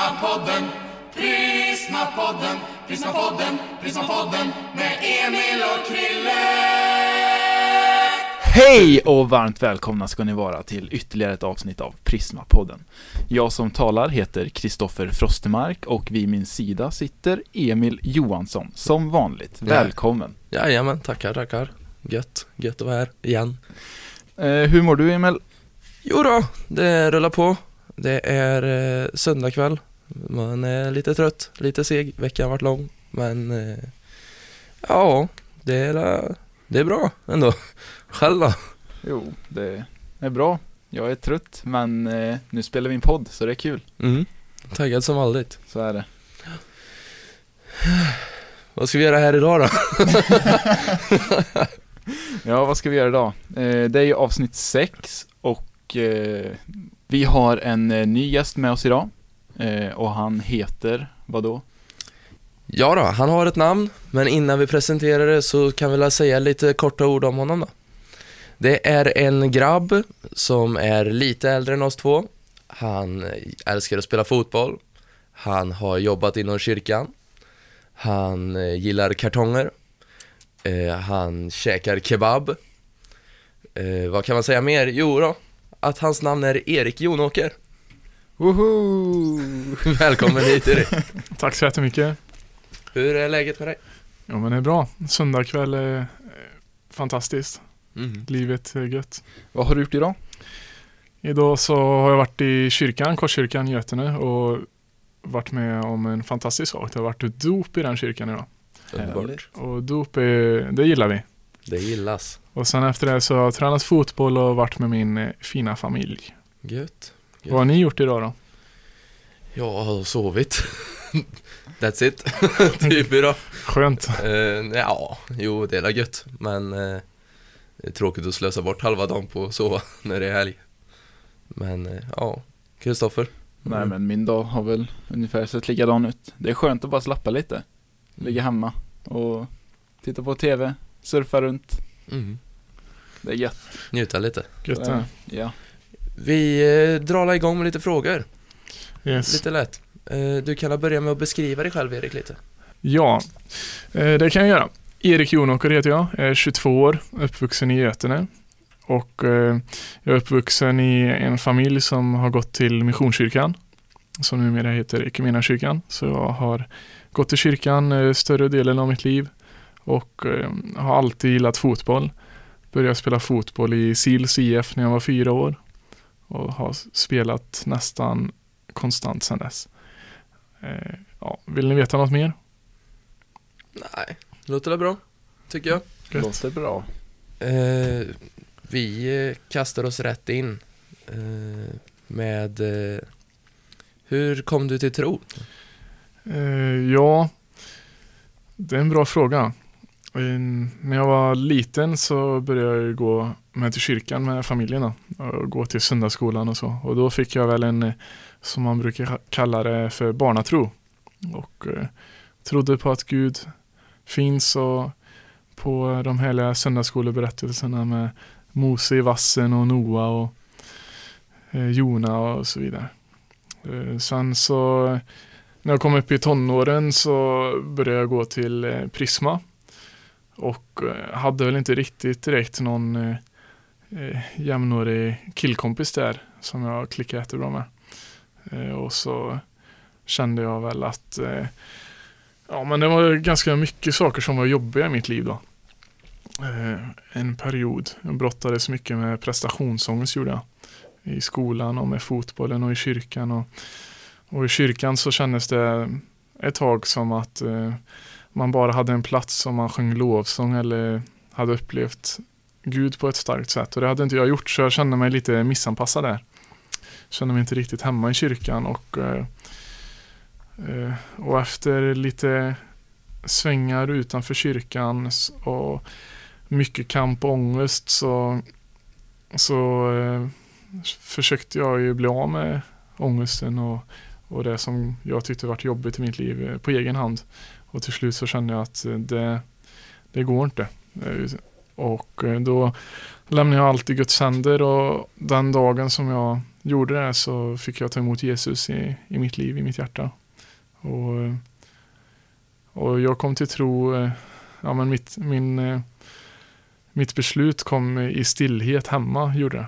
Prismapodden, Prismapodden, Prismapodden, Prismapodden med Emil och Krille. Hej och varmt välkomna ska ni vara till ytterligare ett avsnitt av Prismapodden. Jag som talar heter Kristoffer Frostemark och vid min sida sitter Emil Johansson, som vanligt. Ja. Välkommen! Jajamän, tackar, tackar. Gött, gött att vara här igen. Eh, hur mår du Emil? Jo då, det rullar på. Det är eh, söndag kväll. Man är lite trött, lite seg. Veckan har varit lång. Men eh, ja, det är, det är bra ändå. Själv då? Jo, det är bra. Jag är trött, men eh, nu spelar vi en podd, så det är kul. Mm. Taggad som vanligt. Så är det. Vad ska vi göra här idag då? Ja, vad ska vi göra idag? Eh, det är ju avsnitt 6 och vi har en ny gäst med oss idag. Eh, och han heter, vad då? Ja då, han har ett namn, men innan vi presenterar det så kan vi väl säga lite korta ord om honom då. Det är en grabb som är lite äldre än oss två. Han älskar att spela fotboll. Han har jobbat inom kyrkan. Han eh, gillar kartonger. Eh, han käkar kebab. Eh, vad kan man säga mer? Jo då, att hans namn är Erik Jonåker. Woho! Välkommen hit Erik. Tack så jättemycket. Hur är läget med dig? Ja men det är bra. Söndagkväll är eh, fantastiskt. Mm. Livet är gött. Vad har du gjort idag? Idag så har jag varit i kyrkan, Korskyrkan i Götene och varit med om en fantastisk sak. Det har varit ett dop i den kyrkan idag. Underbart. Och dop, är, det gillar vi. Det gillas. Och sen efter det så har jag tränat fotboll och varit med min eh, fina familj. Gött. Vad har ni gjort idag då? Jag har sovit. That's it. typ idag. Skönt. Uh, ja, jo det är gött. Men eh, det är tråkigt att slösa bort halva dagen på att sova när det är helg. Men eh, ja, Kristoffer. Nej men min dag har väl ungefär sett likadan ut. Det är skönt att bara slappa lite. Ligga hemma och titta på TV, surfa runt. Mm. Det är gött. Njuta lite. Gött det. Ja. Vi eh, drar igång med lite frågor. Yes. Lite lätt. Eh, du kan börja med att beskriva dig själv Erik lite. Ja, eh, det kan jag göra. Erik Jonåker heter jag, är 22 år, uppvuxen i Götene. Och jag är uppvuxen i en familj som har gått till Missionskyrkan, som numera heter Equmeniakyrkan. Så jag har gått till kyrkan större delen av mitt liv och har alltid gillat fotboll. Började spela fotboll i Sils IF när jag var fyra år och har spelat nästan konstant sedan dess. Eh, ja, vill ni veta något mer? Nej, låter det bra. Tycker jag. Gött. Låter bra. Eh, vi eh, kastar oss rätt in eh, med eh, Hur kom du till tro? Eh, ja, det är en bra fråga. Eh, när jag var liten så började jag ju gå med till kyrkan med familjen då, och gå till söndagsskolan och så. Och då fick jag väl en, eh, som man brukar kalla det för barnatro. Och eh, trodde på att Gud finns och på de härliga söndagsskoleberättelserna med Mose i vassen och Noa och eh, Jona och så vidare. Eh, sen så när jag kom upp i tonåren så började jag gå till eh, Prisma. Och eh, hade väl inte riktigt direkt någon eh, eh, jämnårig killkompis där som jag klickade jättebra med. Eh, och så kände jag väl att eh, ja men det var ganska mycket saker som var jobbiga i mitt liv då. Eh, en period. Jag brottades mycket med prestationsångest gjorde jag. I skolan och med fotbollen och i kyrkan och och i kyrkan så kändes det ett tag som att eh, man bara hade en plats som man sjöng lovsång eller hade upplevt Gud på ett starkt sätt. Och det hade inte jag gjort så jag kände mig lite missanpassad där. Kände mig inte riktigt hemma i kyrkan och, eh, eh, och efter lite svängar utanför kyrkan och mycket kamp och ångest så, så eh, försökte jag ju bli av med ångesten och och det som jag tyckte varit jobbigt i mitt liv på egen hand. Och till slut så kände jag att det, det går inte. Och eh, då lämnade jag allt i Guds händer och den dagen som jag gjorde det så fick jag ta emot Jesus i, i mitt liv, i mitt hjärta. Och, eh, och jag kom till tro, eh, ja men mitt, min, mitt beslut kom i stillhet hemma, gjorde det.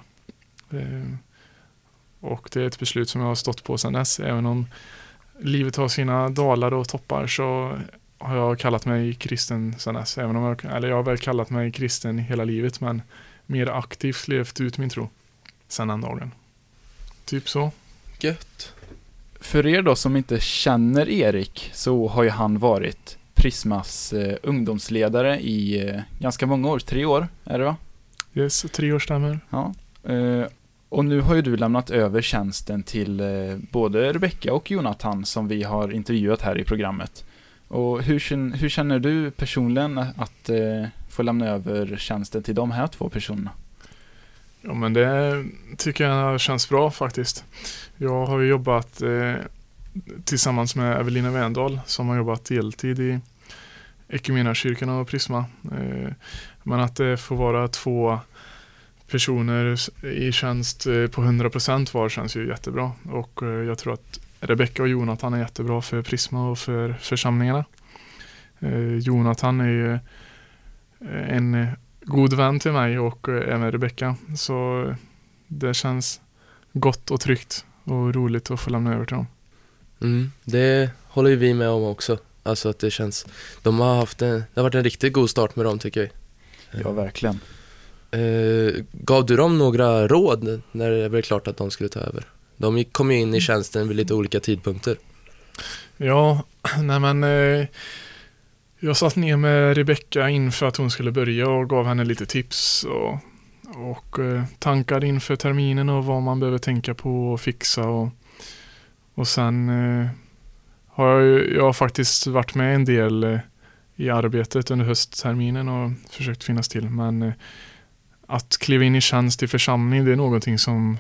Och det är ett beslut som jag har stått på sedan dess, även om livet har sina dalar och toppar så har jag kallat mig kristen sedan dess. Även om jag, eller jag har väl kallat mig kristen hela livet men mer aktivt levt ut min tro sedan den dagen. Typ så. Gött. För er då som inte känner Erik så har ju han varit Prismas eh, ungdomsledare i eh, ganska många år, tre år är det va? Yes, tre år stämmer. Ja. Eh, och nu har ju du lämnat över tjänsten till eh, både Rebecka och Jonathan som vi har intervjuat här i programmet. Och hur, känner- hur känner du personligen att eh, få lämna över tjänsten till de här två personerna? Ja men det tycker jag känns bra faktiskt. Jag har ju jobbat eh, tillsammans med Evelina Wendahl som har jobbat deltid i Equmeniakyrkan och Prisma. Eh, men att det får vara två personer i tjänst eh, på 100% var känns ju jättebra. Och eh, jag tror att Rebecka och Jonathan är jättebra för Prisma och för församlingarna. Eh, Jonathan är ju eh, en god vän till mig och eh, även Rebecka. Så eh, det känns gott och tryggt och roligt att få lämna över till dem. Mm, det håller ju vi med om också. Alltså att det känns, de har haft en, det har varit en riktigt god start med dem tycker vi. Ja, verkligen. Eh, gav du dem några råd när det blev klart att de skulle ta över? De kom ju in i tjänsten vid lite olika tidpunkter. Ja, nej men eh, jag satt ner med Rebecka inför att hon skulle börja och gav henne lite tips och, och eh, tankar inför terminen och vad man behöver tänka på och fixa och, och sen eh, har jag, ju- jag har faktiskt varit med en del eh, i arbetet under höstterminen och försökt finnas till men eh, att kliva in i tjänst i församling det är någonting som,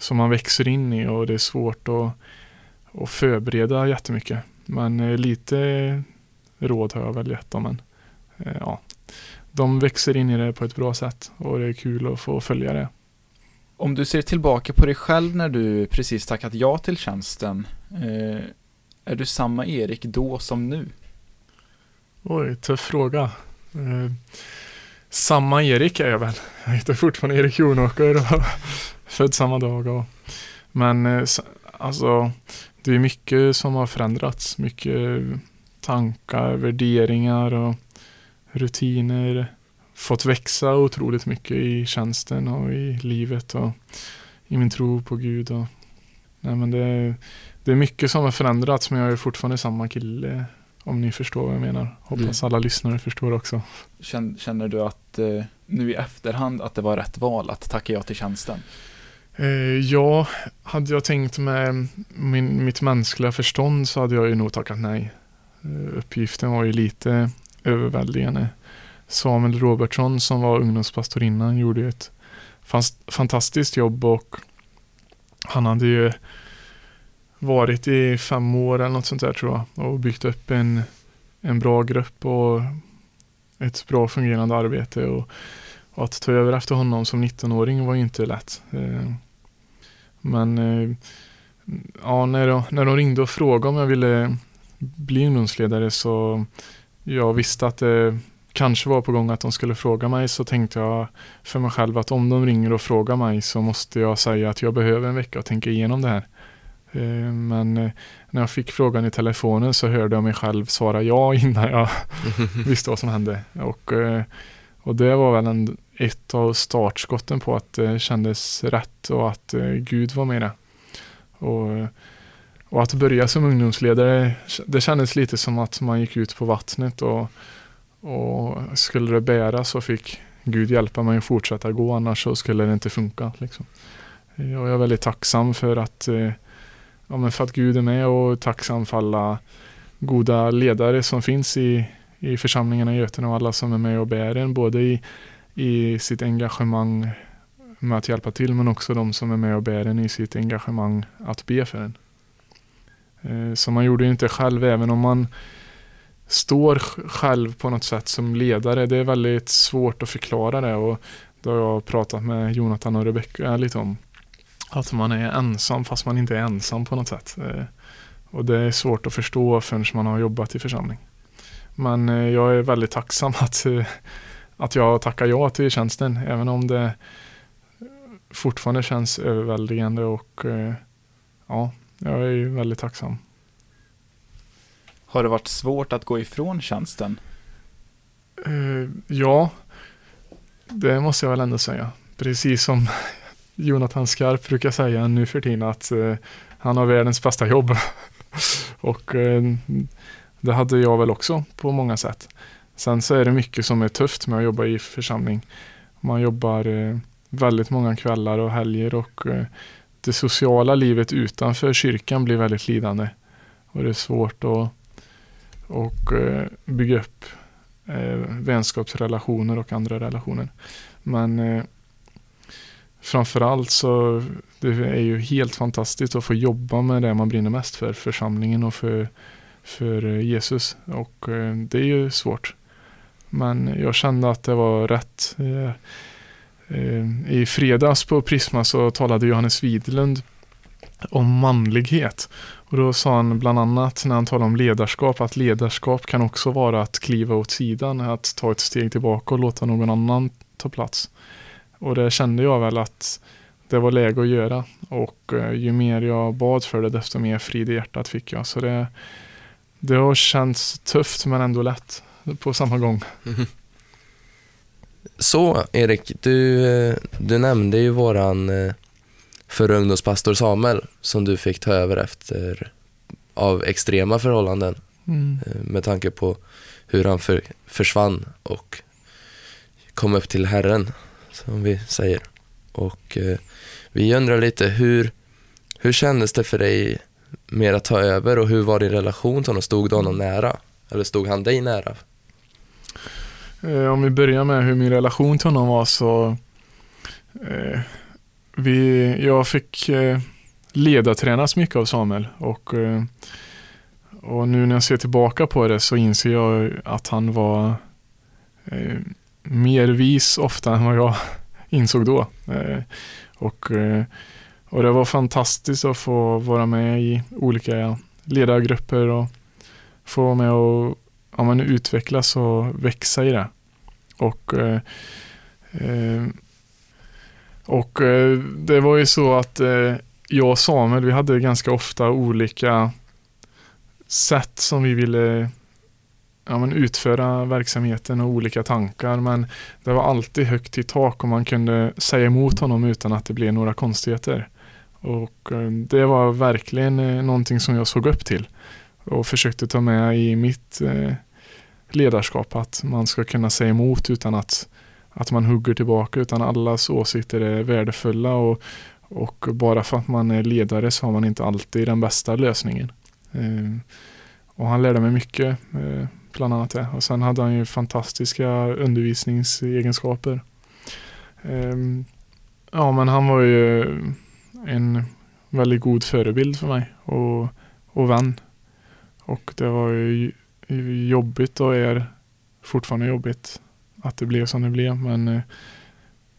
som man växer in i och det är svårt att och förbereda jättemycket. Men eh, lite råd har jag väl gett dem. Men, eh, ja. De växer in i det på ett bra sätt och det är kul att få följa det. Om du ser tillbaka på dig själv när du precis tackat ja till tjänsten, eh, är du samma Erik då som nu? Oj, tuff fråga. Samma Erik är jag väl. Jag heter fortfarande Erik Jonåker och född samma dag. Och, men eh, alltså, det är mycket som har förändrats. Mycket tankar, värderingar och rutiner. Fått växa otroligt mycket i tjänsten och i livet och i min tro på Gud. Och, nej, men det, det är mycket som har förändrats men jag är fortfarande samma kille om ni förstår vad jag menar. Hoppas alla lyssnare förstår också. Känn- Känner du att eh, nu i efterhand att det var rätt val att tacka ja till tjänsten? Eh, ja, hade jag tänkt med min, mitt mänskliga förstånd så hade jag ju nog tackat nej. Eh, uppgiften var ju lite överväldigande. Samuel Robertsson som var ungdomspastorinnan gjorde ju ett fantastiskt jobb och han hade ju varit i fem år eller något sånt där tror jag och byggt upp en, en bra grupp och ett bra fungerande arbete och, och att ta över efter honom som 19-åring var ju inte lätt. Eh, men eh, ja, när, de, när de ringde och frågade om jag ville bli ungdomsledare så jag visste att det kanske var på gång att de skulle fråga mig så tänkte jag för mig själv att om de ringer och frågar mig så måste jag säga att jag behöver en vecka och tänka igenom det här. Eh, Men eh, när jag fick frågan i telefonen så hörde jag mig själv svara ja innan jag visste vad som hände. Och, eh, och det var väl en, ett av startskotten på att det kändes rätt och att eh, Gud var med i det. Och, och att börja som ungdomsledare, det kändes lite som att man gick ut på vattnet och, och skulle det bära så fick Gud hjälpa mig att fortsätta gå annars så skulle det inte funka. Liksom. Eh, och jag är väldigt tacksam för att, eh, ja, men för att Gud är med och tacksam för alla goda ledare som finns i, i församlingarna i Götene och alla som är med och bär en både i, i sitt engagemang med att hjälpa till men också de som är med och bär en i sitt engagemang att be för en. Eh, så man gjorde ju inte själv även om man står själv på något sätt som ledare. Det är väldigt svårt att förklara det och det har jag pratat med Jonathan och Rebecka lite om. att man är ensam fast man inte är ensam på något sätt. Eh, och det är svårt att förstå förrän man har jobbat i församling. Men eh, jag är väldigt tacksam att, att jag tackar ja till tjänsten, även om det fortfarande känns överväldigande och ja, jag är väldigt tacksam. Har det varit svårt att gå ifrån tjänsten? Ja, det måste jag väl ändå säga. Precis som Jonathan Skarp brukar säga nu för tiden att han har världens bästa jobb. och eh, det hade jag väl också på många sätt. Sen så är det mycket som är tufft med att jobba i församling. Man jobbar eh, väldigt många kvällar och helger och eh, det sociala livet utanför kyrkan blir väldigt lidande. Och det är svårt att och, eh, bygga upp vänskapsrelationer och andra relationer. Men framförallt så det är ju helt fantastiskt att få jobba med det man brinner mest för, församlingen och för, för Jesus. Och det är ju svårt. Men jag kände att det var rätt. Eh, eh, I fredags på Prisma så talade Johannes Widlund om manlighet. Och då sa han bland annat när han talade om ledarskap att ledarskap kan också vara att kliva åt sidan, att ta ett steg tillbaka och låta någon annan ta plats. Och det kände jag väl att det var läge att göra. Och eh, ju mer jag bad för det, desto mer frid i hjärtat fick jag. Så det, det har känts tufft men ändå lätt på samma gång. Mm. Så Erik, du, eh, du nämnde ju våran eh, förre ungdomspastor Samuel som du fick ta över efter av extrema förhållanden mm. med tanke på hur han för, försvann och kom upp till Herren som vi säger. Och eh, vi undrar lite, hur, hur kändes det för dig med att ta över och hur var din relation till honom? Stod du honom nära? Eller stod han dig nära? Eh, om vi börjar med hur min relation till honom var så eh, vi, jag fick eh, ledartränas mycket av Samuel och, eh, och nu när jag ser tillbaka på det så inser jag att han var eh, mer vis ofta än vad jag insåg då. Eh, och, eh, och det var fantastiskt att få vara med i olika ledargrupper och få vara med och ja, men utvecklas och växa i det. Och, eh, eh och eh, det var ju så att eh, jag och Samuel, vi hade ganska ofta olika sätt som vi ville ja, men utföra verksamheten och olika tankar men det var alltid högt i tak och man kunde säga emot honom utan att det blev några konstigheter. Och eh, det var verkligen eh, någonting som jag såg upp till och försökte ta med i mitt eh, ledarskap att man ska kunna säga emot utan att, att man hugger tillbaka utan allas åsikter är värdefulla och, och bara för att man är ledare så har man inte alltid den bästa lösningen. Ehm, och han lärde mig mycket eh, bland annat det. Och sen hade han ju fantastiska undervisningsegenskaper. Ehm, ja, men han var ju en väldigt god förebild för mig och, och vän. Och det var ju jobbigt och är fortfarande jobbigt att det blev som det blev. Men eh,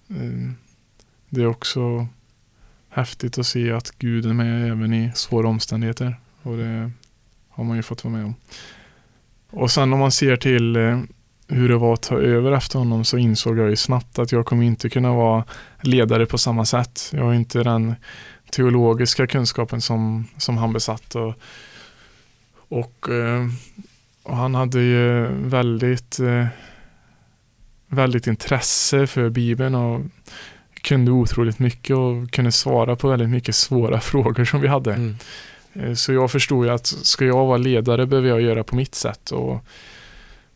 eh, det är också häftigt att se att Gud är med även i svåra omständigheter. Och det har man ju fått vara med om. Och sen om man ser till eh, hur det var att ta över efter honom så insåg jag ju snabbt att jag kommer inte kunna vara ledare på samma sätt. Jag har inte den teologiska kunskapen som, som han besatt. Och, och, eh, och han hade ju väldigt, eh, väldigt intresse för Bibeln och kunde otroligt mycket och kunde svara på väldigt mycket svåra frågor som vi hade. Mm. Eh, så jag förstod ju att ska jag vara ledare behöver jag göra på mitt sätt. Och,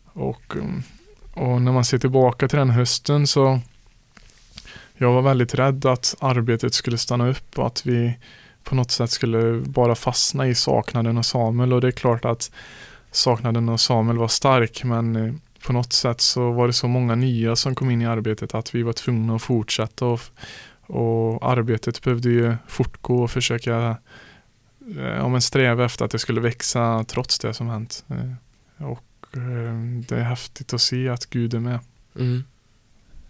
och, och när man ser tillbaka till den hösten så jag var väldigt rädd att arbetet skulle stanna upp och att vi på något sätt skulle bara fastna i saknaden av Samuel och det är klart att saknaden av Samuel var stark men eh, på något sätt så var det så många nya som kom in i arbetet att vi var tvungna att fortsätta och, och arbetet behövde ju fortgå och försöka eh, ja, men sträva efter att det skulle växa trots det som hänt. Eh, och det är häftigt att se att Gud är med. Mm.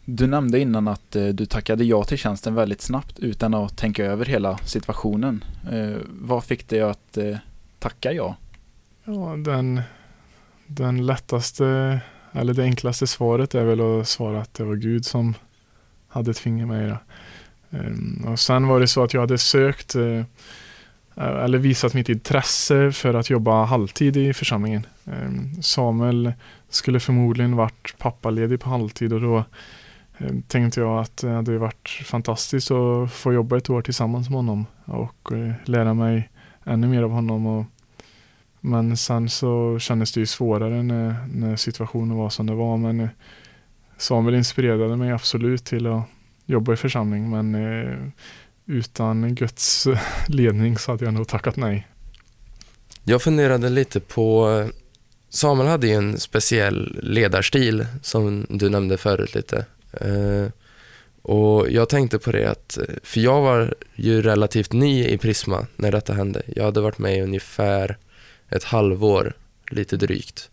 Du nämnde innan att eh, du tackade ja till tjänsten väldigt snabbt utan att tänka över hela situationen. Eh, vad fick dig att eh, tacka ja? Ja, den, den lättaste, eller det enklaste svaret är väl att svara att det var Gud som hade ett finger med ehm, i det. Och sen var det så att jag hade sökt eller visat mitt intresse för att jobba halvtid i församlingen. Ehm, Samuel skulle förmodligen varit pappaledig på halvtid och då Eh, tänkte jag att det hade varit fantastiskt att få jobba ett år tillsammans med honom och eh, lära mig ännu mer av honom. Och, men sen så kändes det ju svårare när, när situationen var som det var. Men eh, Samuel inspirerade mig absolut till att jobba i församling men utan Guds ledning så hade jag nog tackat nej. Jag funderade lite på, Samuel hade ju en speciell ledarstil som du nämnde förut lite. Eh, och jag tänkte på det att, för jag var ju relativt ny i Prisma när detta hände. Jag hade varit med i ungefär ett halvår, lite drygt.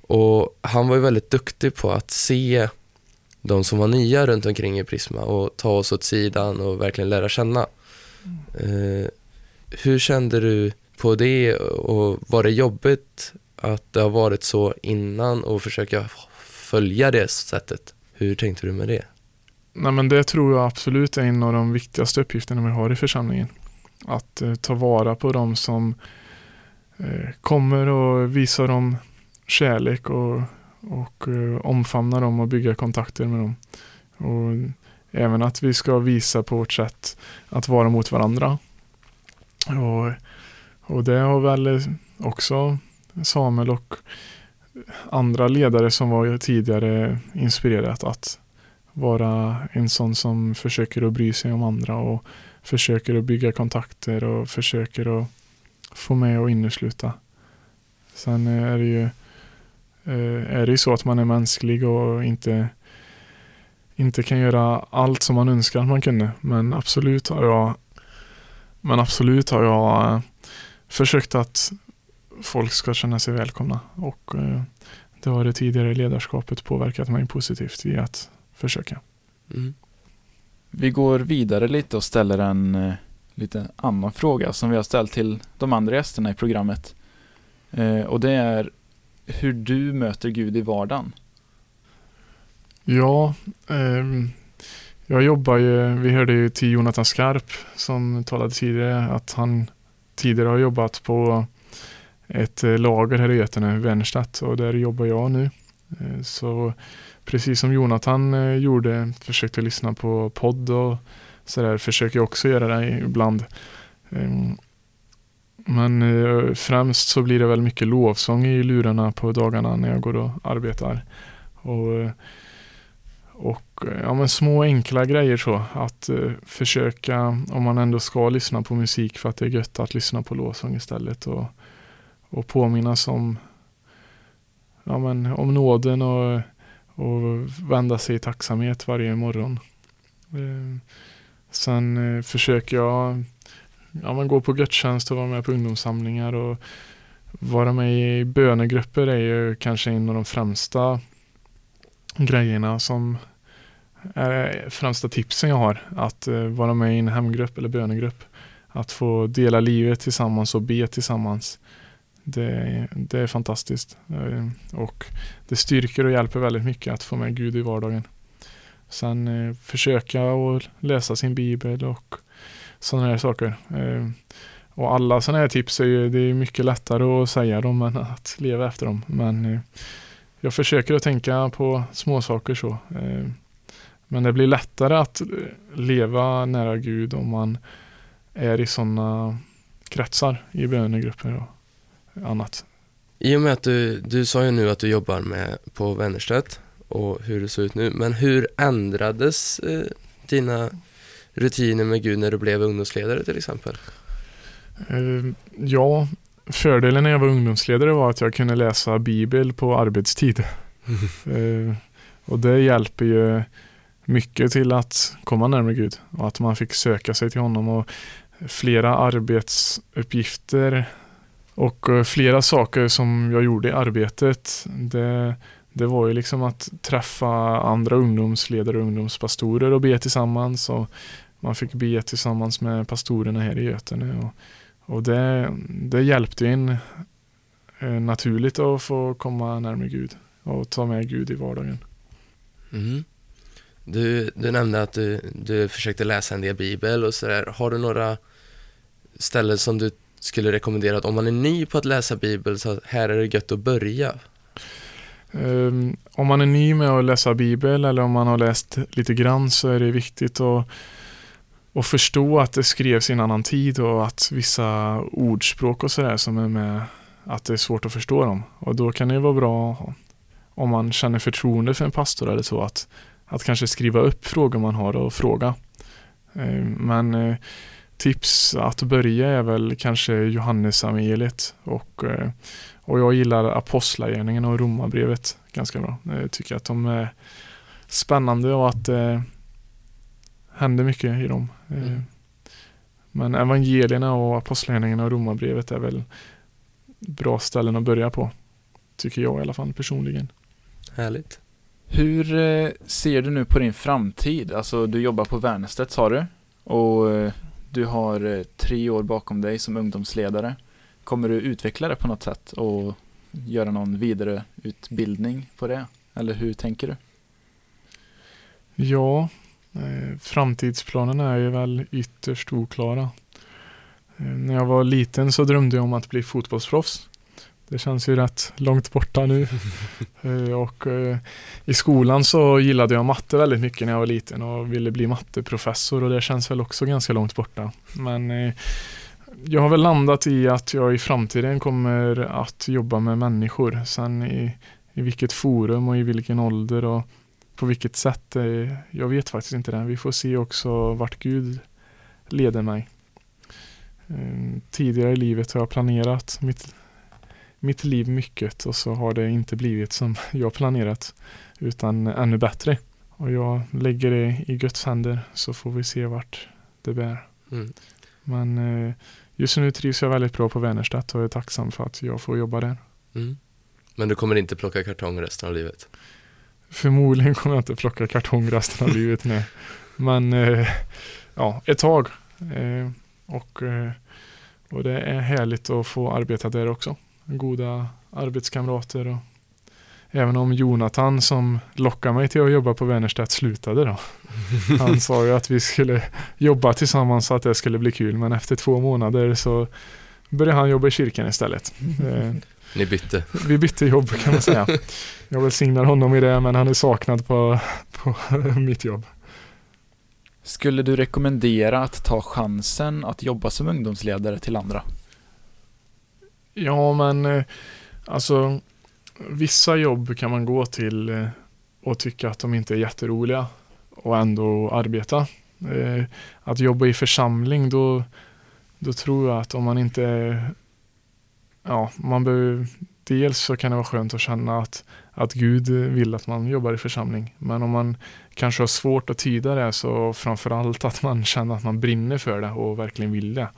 Och han var ju väldigt duktig på att se de som var nya runt omkring i Prisma och ta oss åt sidan och verkligen lära känna. Mm. Eh, hur kände du på det och var det jobbigt att det har varit så innan och försöka följa det sättet? Hur tänkte du med det? Nej, men det tror jag absolut är en av de viktigaste uppgifterna vi har i församlingen. Att eh, ta vara på de som eh, kommer och visa dem kärlek och och eh, omfamna dem och bygga kontakter med dem. Och även att vi ska visa på vårt sätt att vara mot varandra. Och, och det har väl eh, också Samuel och andra ledare som var tidigare inspirerat att vara en sån som försöker att bry sig om andra och försöker att bygga kontakter och försöker att få med och innesluta. Sen eh, är det ju eh, är det ju så att man är mänsklig och inte, inte kan göra allt som man önskar att man kunde. Men absolut har jag, men absolut har jag eh, försökt att folk ska känna sig välkomna och eh, det har det tidigare ledarskapet påverkat mig positivt i att försöka. Mm. Vi går vidare lite och ställer en lite annan fråga som vi har ställt till de andra gästerna i programmet. och det är hur du möter Gud i vardagen? Ja, eh, jag jobbar ju, vi hörde ju till Jonathan Skarp som talade tidigare att han tidigare har jobbat på ett eh, lager här i Götene, Värnstadt och där jobbar jag nu. Eh, så precis som Jonathan eh, gjorde, försökte lyssna på podd och sådär, försöker jag också göra det ibland. Ehm, men främst så blir det väl mycket lovsång i lurarna på dagarna när jag går och arbetar. Och, och ja, men små enkla grejer så. Att försöka, om man ändå ska lyssna på musik för att det är gött att lyssna på lovsång istället. Och, och påminnas om, ja, men, om nåden och, och vända sig i tacksamhet varje morgon. Eh, sen eh, försöker jag ja, men, gå på gudstjänst och vara med på ungdomssamlingar och vara med i bönegrupper är ju kanske en av de främsta grejerna som är eh, främsta tipsen jag har. Att eh, vara med i en hemgrupp eller bönegrupp. Att få dela livet tillsammans och be tillsammans. Det, det är fantastiskt. Eh, och det styrker och hjälper väldigt mycket att få med Gud i vardagen. Sen eh, försöka att läsa sin bibel och sådana här saker. Eh, och alla sådana här tips är ju, det är mycket lättare att säga dem än att leva efter dem. Men eh, jag försöker att tänka på små saker så. Eh, men det blir lättare att eh, leva nära Gud om man är i sådana kretsar i bönegrupper och annat. I och med att du, du sa ju nu att du jobbar med på Wennerstedt och hur det ser ut nu, men hur ändrades eh, dina rutiner med Gud när du blev ungdomsledare till exempel? Uh, ja, fördelen när jag var ungdomsledare var att jag kunde läsa bibel på arbetstid. uh, och det hjälper ju mycket till att komma närmare Gud och att man fick söka sig till honom och flera arbetsuppgifter och eh, flera saker som jag gjorde i arbetet. Det, det var ju liksom att träffa andra ungdomsledare och ungdomspastorer och be tillsammans. Och man fick be tillsammans med pastorerna här i Götene. Och, och det, det hjälpte in eh, naturligt att få komma närmare Gud och ta med Gud i vardagen. Mm. Du, du nämnde att du, du försökte läsa en del bibel och sådär. Har du några ställen som du skulle rekommendera att om man är ny på att läsa bibel så här är det gött att börja? Um, om man är ny med att läsa bibel eller om man har läst lite grann så är det viktigt att, att förstå att det skrevs i en annan tid och att vissa ordspråk och sådär som är med att det är svårt att förstå dem. Och då kan det vara bra om man känner förtroende för en pastor eller så att, att kanske skriva upp frågor man har och fråga. Um, men uh, tips att börja är väl kanske Johannesevangeliet och, eh, och jag gillar Apostlagärningarna och Romarbrevet ganska bra. Jag tycker att de är spännande och att det eh, händer mycket i dem. Eh, mm. Men evangelierna och Apostlagärningarna och Romarbrevet är väl bra ställen att börja på. Tycker jag i alla fall personligen. Härligt. Hur ser du nu på din framtid? Alltså du jobbar på Värnestedt sa du och du har eh, tre år bakom dig som ungdomsledare. Kommer du utveckla det på något sätt och göra någon vidareutbildning på det? Eller hur tänker du? Ja, eh, framtidsplanerna är ju väl ytterst oklara. Eh, när jag var liten så drömde jag om att bli fotbollsproffs. Det känns ju rätt långt borta nu. Eh, och eh, i skolan så gillade jag matte väldigt mycket när jag var liten och ville bli matteprofessor och det känns väl också ganska långt borta. Men eh, jag har väl landat i att jag i framtiden kommer att jobba med människor. Sen i, i vilket forum och i vilken ålder och på vilket sätt, jag vet faktiskt inte det. Vi får se också vart Gud leder mig. Tidigare i livet har jag planerat mitt mitt liv mycket och så har det inte blivit som jag planerat utan ännu bättre. Och jag lägger det i Guds händer så får vi se vart det bär. Mm. Men eh, just nu trivs jag väldigt bra på Vänerstedt och är tacksam för att jag får jobba där. Mm. Men du kommer inte plocka kartong resten av livet? Förmodligen kommer jag inte plocka kartong resten av livet, nej. Men eh, ja, ett tag. Eh, och, och det är härligt att få arbeta där också goda arbetskamrater. Och även om Jonathan som lockade mig till att jobba på Vänerstedt slutade då. Han sa ju att vi skulle jobba tillsammans så att det skulle bli kul. Men efter två månader så började han jobba i kyrkan istället. Eh, Ni bytte? Vi bytte jobb kan man säga. Jag välsignar honom i det men han är saknad på, på mitt jobb. Skulle du rekommendera att ta chansen att jobba som ungdomsledare till andra? Ja, men eh, alltså vissa jobb kan man gå till eh, och tycka att de inte är jätteroliga och ändå arbeta. Eh, att jobba i församling, då, då tror jag att om man inte Ja, man behöver Dels så kan det vara skönt att känna att, att Gud vill att man jobbar i församling. Men om man kanske har svårt att tyda det så framförallt att man känner att man brinner för det och verkligen vill det.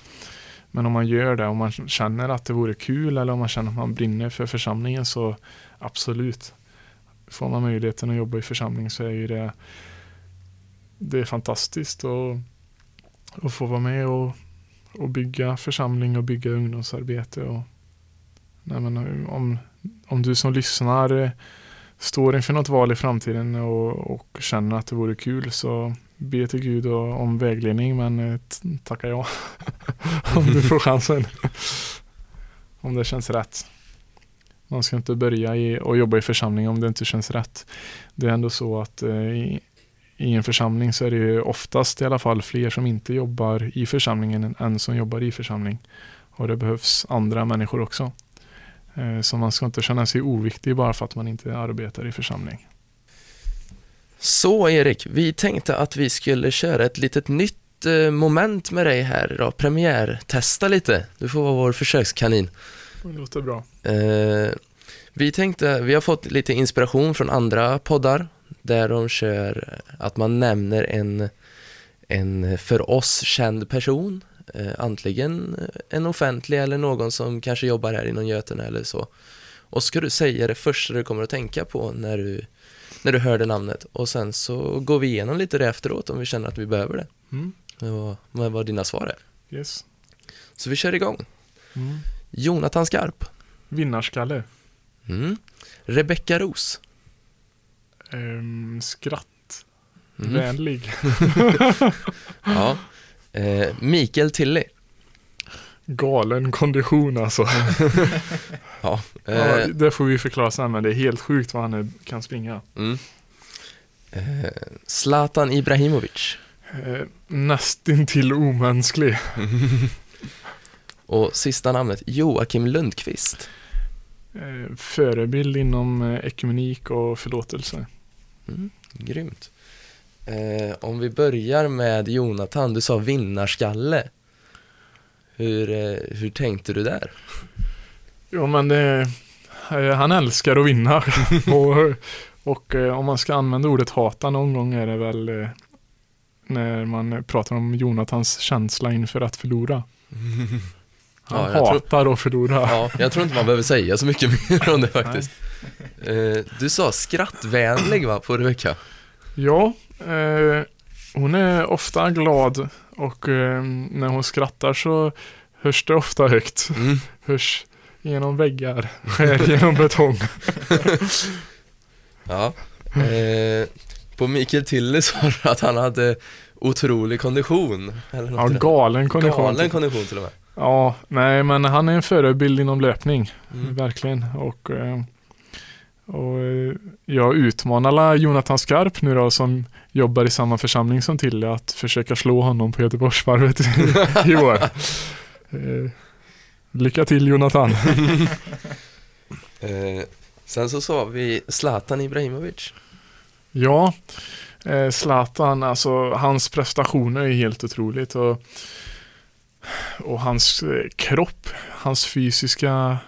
Men om man gör det, om man känner att det vore kul eller om man känner att man brinner för församlingen så absolut. Får man möjligheten att jobba i församling så är ju det det är fantastiskt att, att få vara med och, och bygga församling och bygga ungdomsarbete. Och, nej men, om, om du som lyssnar står inför något val i framtiden och, och känner att det vore kul så be till Gud om vägledning men eh, tacka tackar ja. om du får chansen. om det känns rätt. Man ska inte börja i, och jobba i församling om det inte känns rätt. Det är ändå så att eh, i, i en församling så är det ju oftast i alla fall fler som inte jobbar i församlingen än som jobbar i församling. Och det behövs andra människor också. Eh, så man ska inte känna sig oviktig bara för att man inte arbetar i församling. Så Erik, vi tänkte att vi skulle köra ett litet nytt eh, moment med dig här idag, premiärtesta lite. Du får vara vår försökskanin. Det låter bra. Eh, vi tänkte, vi har fått lite inspiration från andra poddar där de kör att man nämner en, en för oss känd person, eh, antingen en offentlig eller någon som kanske jobbar här inom Götene eller så. Och ska du säga det första du kommer att tänka på när du, när du hör det namnet. Och sen så går vi igenom lite det efteråt om vi känner att vi behöver det. Mm. Och vad, vad dina svar är. Yes. Så vi kör igång. Mm. Jonathan Skarp. Vinnarskalle. Mm. Rebecka Ros. Ehm, skratt. Mm. Vänlig. Ja. Eh, Mikael Tilly. Galen kondition alltså. Ja. Ja, Eh, det får vi förklara sen men det är helt sjukt vad han är, kan springa. mm. eh, Zlatan Ibrahimovic. Eh, nästintill omänsklig. Och sista namnet Joakim Lundqvist. Eh, förebild inom eh, ekumenik och förlåtelse. Mm, grymt. Eh, om vi börjar med Jonathan, du sa vinnarskalle. Hur, eh, hur tänkte du där? Jo men det, eh, han älskar att vinna. och och eh, om man ska använda ordet hata någon gång är det väl när man pratar om Jonathans känsla inför att förlora. Han Ja, jag tror- hatar att förlora. Ja, jag tror inte man behöver säga så mycket mer om det faktiskt. Eh, du sa skrattvänlig va, på Rebecka? Ja, eh, hon är ofta glad och eh, när hon skrattar så hörs det ofta högt. Mm. Hörs genom väggar, skär genom betong. Ja. Eh, på Mikael Tilly sa du att han hade otrolig kondition. Eller något Ja, galen kondition. Galen kondition till och med. Ja, nej men han är en förebild inom löpning. Mm. Verkligen. Och, eh, och eh, jag utmanar Jonathan Skarp nu då som jobbar i samma församling som Tille att försöka slå honom på Göteborgsvarvet i, år. Eh, lycka till Jonathan. Eh, sen så sa vi Zlatan Ibrahimovic. Ja, eh, Zlatan, alltså hans prestationer är helt otroligt och, och hans kropp, hans fysiska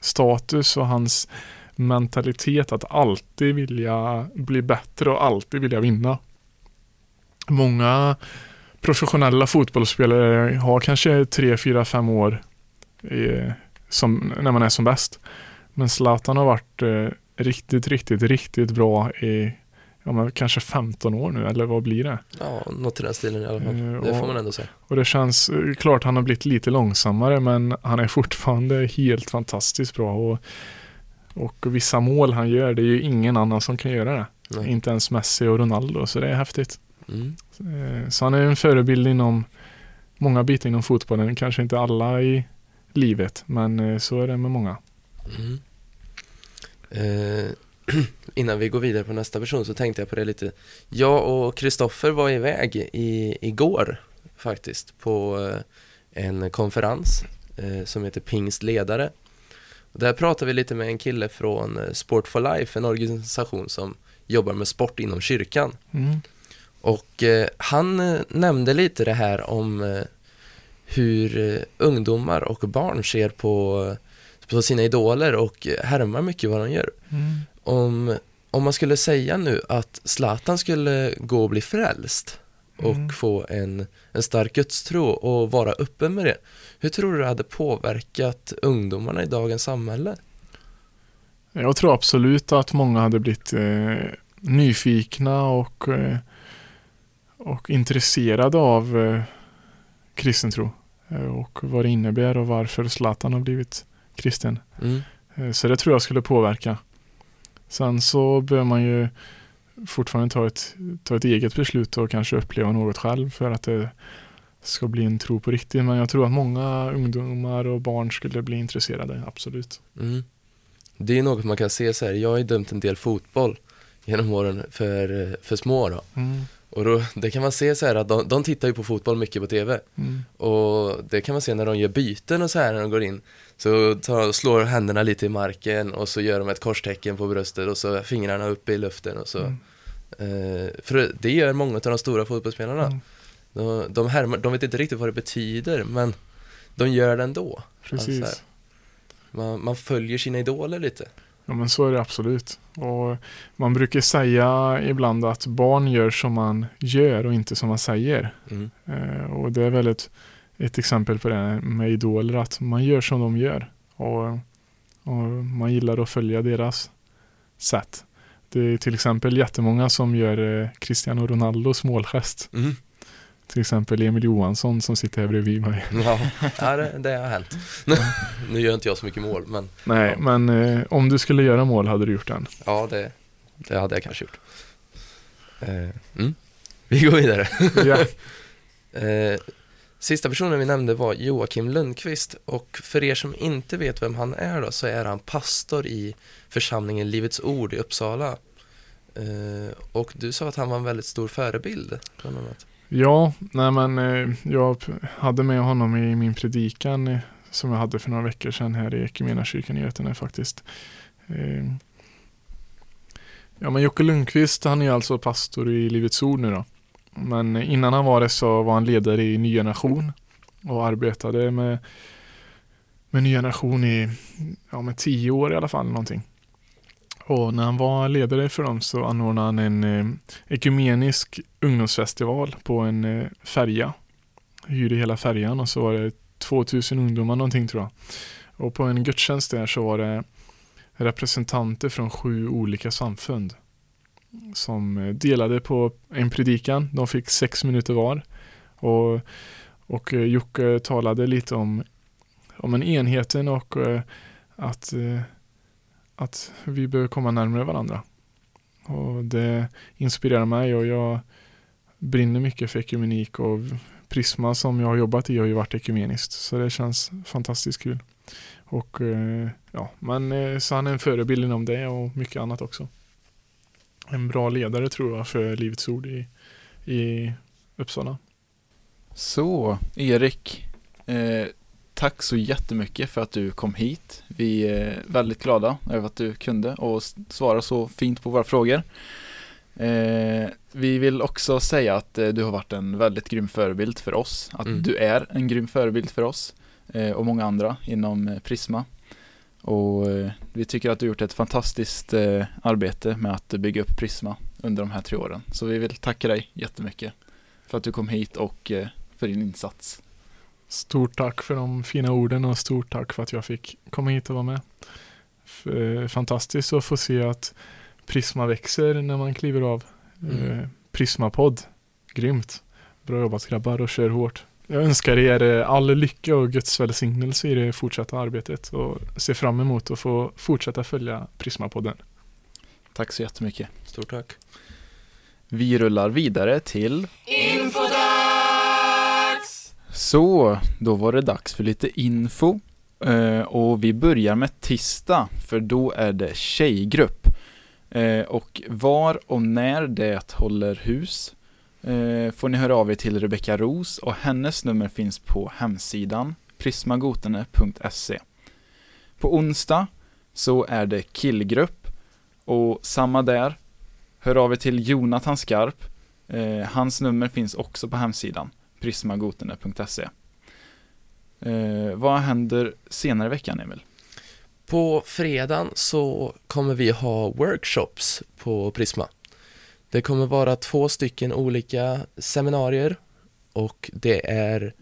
status och hans mentalitet att alltid vilja bli bättre och alltid vilja vinna. Många professionella fotbollsspelare har kanske tre, fyra, fem år i, som, när man är som bäst. Men Zlatan har varit eh, riktigt, riktigt, riktigt bra i ja, men kanske 15 år nu, eller vad blir det? Ja, något i den stilen i alla fall. Eh, Det får och- man ändå säga. Och det känns, eh, klart han har blivit lite långsammare, men han är fortfarande helt fantastiskt bra. Och, och vissa mål han gör, det är ju ingen annan som kan göra det. Nej. Inte ens Messi och Ronaldo, så det är häftigt. Mm. Eh, Så han är en förebild inom många bitar inom fotbollen, kanske inte alla i livet, men eh, så är det med många. Mm. Eh, innan vi går vidare på nästa person så tänkte jag på det lite. Jag och Kristoffer var iväg i, igår faktiskt på eh, en konferens eh, som heter Pingst ledare. Och där pratade vi lite med en kille från eh, Sport for Life, en organisation som jobbar med sport inom kyrkan. Mm. Och eh, han eh, nämnde lite det här om eh, hur eh, ungdomar och barn ser på, på sina idoler och härmar mycket vad de gör. Mm. Om, om man skulle säga nu att Zlatan skulle gå och bli frälst och Mm. få en, en stark gudstro och vara öppen med det. Hur tror du det hade påverkat ungdomarna i dagens samhälle? Jag tror absolut att många hade blivit eh, nyfikna och, eh, och intresserade av eh, kristen tro eh, och vad det innebär och varför Zlatan har blivit kristen. Mm. Eh, så det tror jag skulle påverka. Sen så bör man ju fortfarande ta ett, ta ett eget beslut och kanske uppleva något själv för att det ska bli en tro på riktigt. Men jag tror att många ungdomar och barn skulle bli intresserade, absolut. Mm. Det är något man kan se så här, jag har ju dömt en del fotboll genom åren för, för små då. Mm. Och då, det kan man se så här att de, de tittar ju på fotboll mycket på TV. Mm. Och det kan man se när de gör byten och så här när de går in. Så tar, slår händerna lite i marken och så gör de ett korstecken på bröstet och så fingrarna upp i luften och så. Mm. Eh, för det gör många av de stora fotbollsspelarna. Mm. De, de, härmar, de vet inte riktigt vad det betyder men de gör det ändå. Precis. Alltså, Man, man följer sina idoler lite. Ja men så är det absolut. Och man brukar säga ibland att barn gör som man gör och inte som man säger. Mm. Eh, och det är väl ett, exempel på det med idoler, att man gör som de gör. Och och man gillar att följa deras sätt. Det är till exempel jättemånga som gör eh, Cristiano Ronaldos målgest. Mm. Till exempel Emil Johansson som sitter här bredvid mig. Ja, ja det, det har hänt. nu gör inte jag så mycket mål, men Nej, Ja. men eh, om du skulle göra mål hade du gjort den. ja, det, det hade jag kanske gjort. Eh, mm. Vi går vidare. Ja. Eh, sista personen vi nämnde var Joakim Lundqvist och för er som inte vet vem han är då så är han pastor i församlingen Livets Ord i Uppsala. Eh, och du sa att han var en väldigt stor förebild, bland annat. Ja, nej men eh, jag hade med honom i min predikan eh, som jag hade för några veckor sedan här i Equmeniakyrkan i Götene faktiskt. Ja men Jocke Lundqvist han är alltså pastor i Livets Ord nu då. Men innan han var det så var han ledare i Ny Generation och arbetade med, med Ny Generation i ja, med tio år i alla fall någonting. Och när han var ledare för dem så anordnade han en eh, ekumenisk ungdomsfestival på en eh, färja. Hyrde hela färjan och så var det 2000 ungdomar någonting tror jag. Och på en gudstjänst där så var det representanter från sju olika samfund som eh, delade på en predikan. De fick sex minuter var. Och, och eh, Jocke talade lite om, om en enheten och eh, att, att vi behöver komma närmare varandra. Och det inspirerar mig och jag brinner mycket för ekumenik och Prisma som jag har jobbat i har ju varit ekumeniskt. Så det känns fantastiskt kul. Och ja, men så han är en förebild inom det och mycket annat också. En bra ledare tror jag för Livets Ord i, i Uppsala. Så, Erik. Eh, tack så jättemycket för att du kom hit. Vi är väldigt glada över att du kunde och svara så fint på våra frågor. Eh, vi vill också säga att eh, du har varit en väldigt grym förebild för oss. Att Mm. du är en grym förebild för oss eh, och många andra inom eh, Prisma. Och eh, vi tycker att du har gjort ett fantastiskt eh, arbete med att bygga upp Prisma under de här tre åren. Så vi vill tacka dig jättemycket för att du kom hit och eh, för din insats. Stort tack för de fina orden och stort tack för att jag fick komma hit och vara med. Fantastiskt att få se att Prisma växer när man kliver av. Mm. Prisma-podd. Grymt. Bra jobbat grabbar och kör hårt. Jag önskar er eh, all lycka och Guds välsignelse i det fortsatta arbetet och ser fram emot att få fortsätta följa Prisma-podden. Tack så jättemycket. Stort tack. Vi rullar vidare till Infodags! Så, då var det dags för lite info. Eh, och vi börjar med tisdag, för då är det tjejgrupp. Eh, och var och när det håller hus Eh, får ni höra av er till Rebecka Ros och hennes nummer finns på hemsidan prismagotene.se. På onsdag så är det killgrupp och samma där. Hör av er till Jonathan Skarp. Eh, hans nummer finns också på hemsidan prismagotene.se. Eh, vad händer senare i veckan, Emil? På fredagen så kommer vi ha workshops på Prisma. Det kommer vara två stycken olika seminarier och det är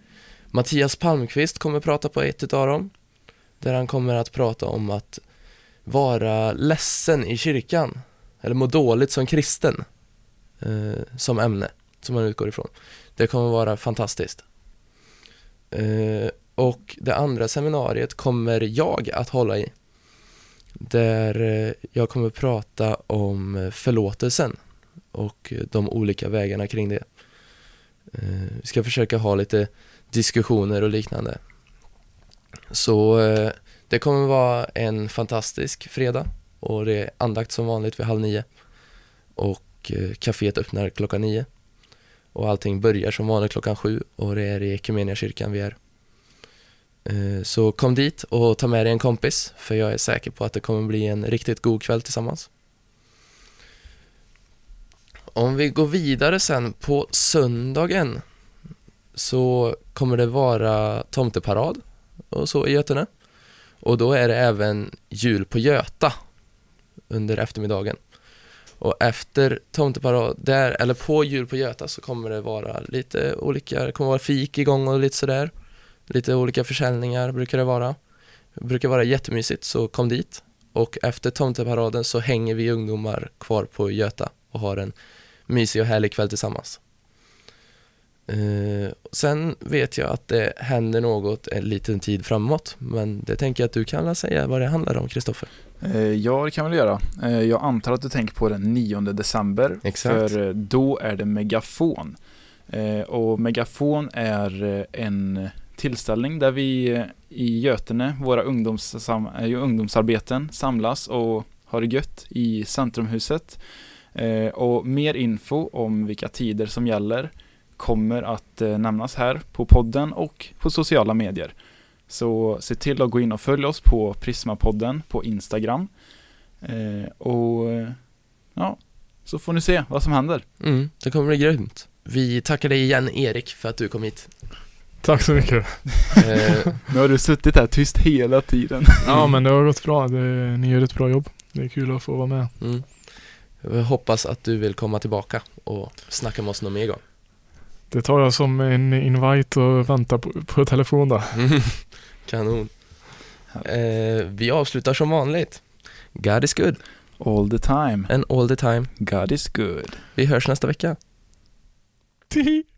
Mattias Palmqvist kommer prata på ett utav dem där han kommer att prata om att vara ledsen i kyrkan eller må dåligt som kristen eh, som ämne som man utgår ifrån. Det kommer vara fantastiskt. Eh, och det andra seminariet kommer jag att hålla i där eh, jag kommer prata om eh, förlåtelsen och eh, de olika vägarna kring det. Eh, vi ska försöka ha lite diskussioner och liknande. Så eh, det kommer vara en fantastisk fredag och det är andakt som vanligt vid halv nio och kaféet öppnar klockan nio och allting börjar som vanligt klockan sju och det är i Equmeniakyrkan vi är. Så kom dit och ta med dig en kompis för jag är säker på att det kommer bli en riktigt god kväll tillsammans. Om vi går vidare sen på söndagen så kommer det vara tomteparad och så i Götene. Och då är det även jul på Göta under eftermiddagen. Och efter tomteparad, där, eller på jul på Göta så kommer det vara lite olika, det kommer vara fik igång och lite sådär. Lite olika försäljningar brukar det vara. Det brukar vara jättemysigt, så kom dit. Och efter tomteparaden så hänger vi ungdomar kvar på Göta och har en mysig och härlig kväll tillsammans. Eh, sen vet jag att det händer något en liten tid framåt, men det tänker jag att du kan säga vad det handlar om, Kristoffer. Eh, ja, det kan jag väl göra. Eh, jag antar att du tänker på den 9 december. Exakt. För eh, då är det Megafon. Eh, och Megafon är eh, en tillställning där vi i Götene, våra ungdomssam, ungdomsarbeten, samlas och har det gött i Centrumhuset. Eh, och mer info om vilka tider som gäller kommer att eh, nämnas här på podden och på sociala medier. Så se till att gå in och följ oss på Prismapodden på Instagram. Eh, och ja, så får ni se vad som händer. Mm, det kommer bli grymt. Vi tackar dig igen, Erik, för att du kom hit. Tack så mycket. Nu har du suttit här tyst hela tiden. Ja men det har gått bra. Det, ni gör ett bra jobb. Det är kul att få vara med. mm. Jag hoppas att du vill komma tillbaka och snacka med oss någon mer gång. Det tar jag som en invite och väntar på, på telefon då. Kanon. Eh, vi avslutar som vanligt. God is good All the time. and all the time. God is good. Vi hörs nästa vecka.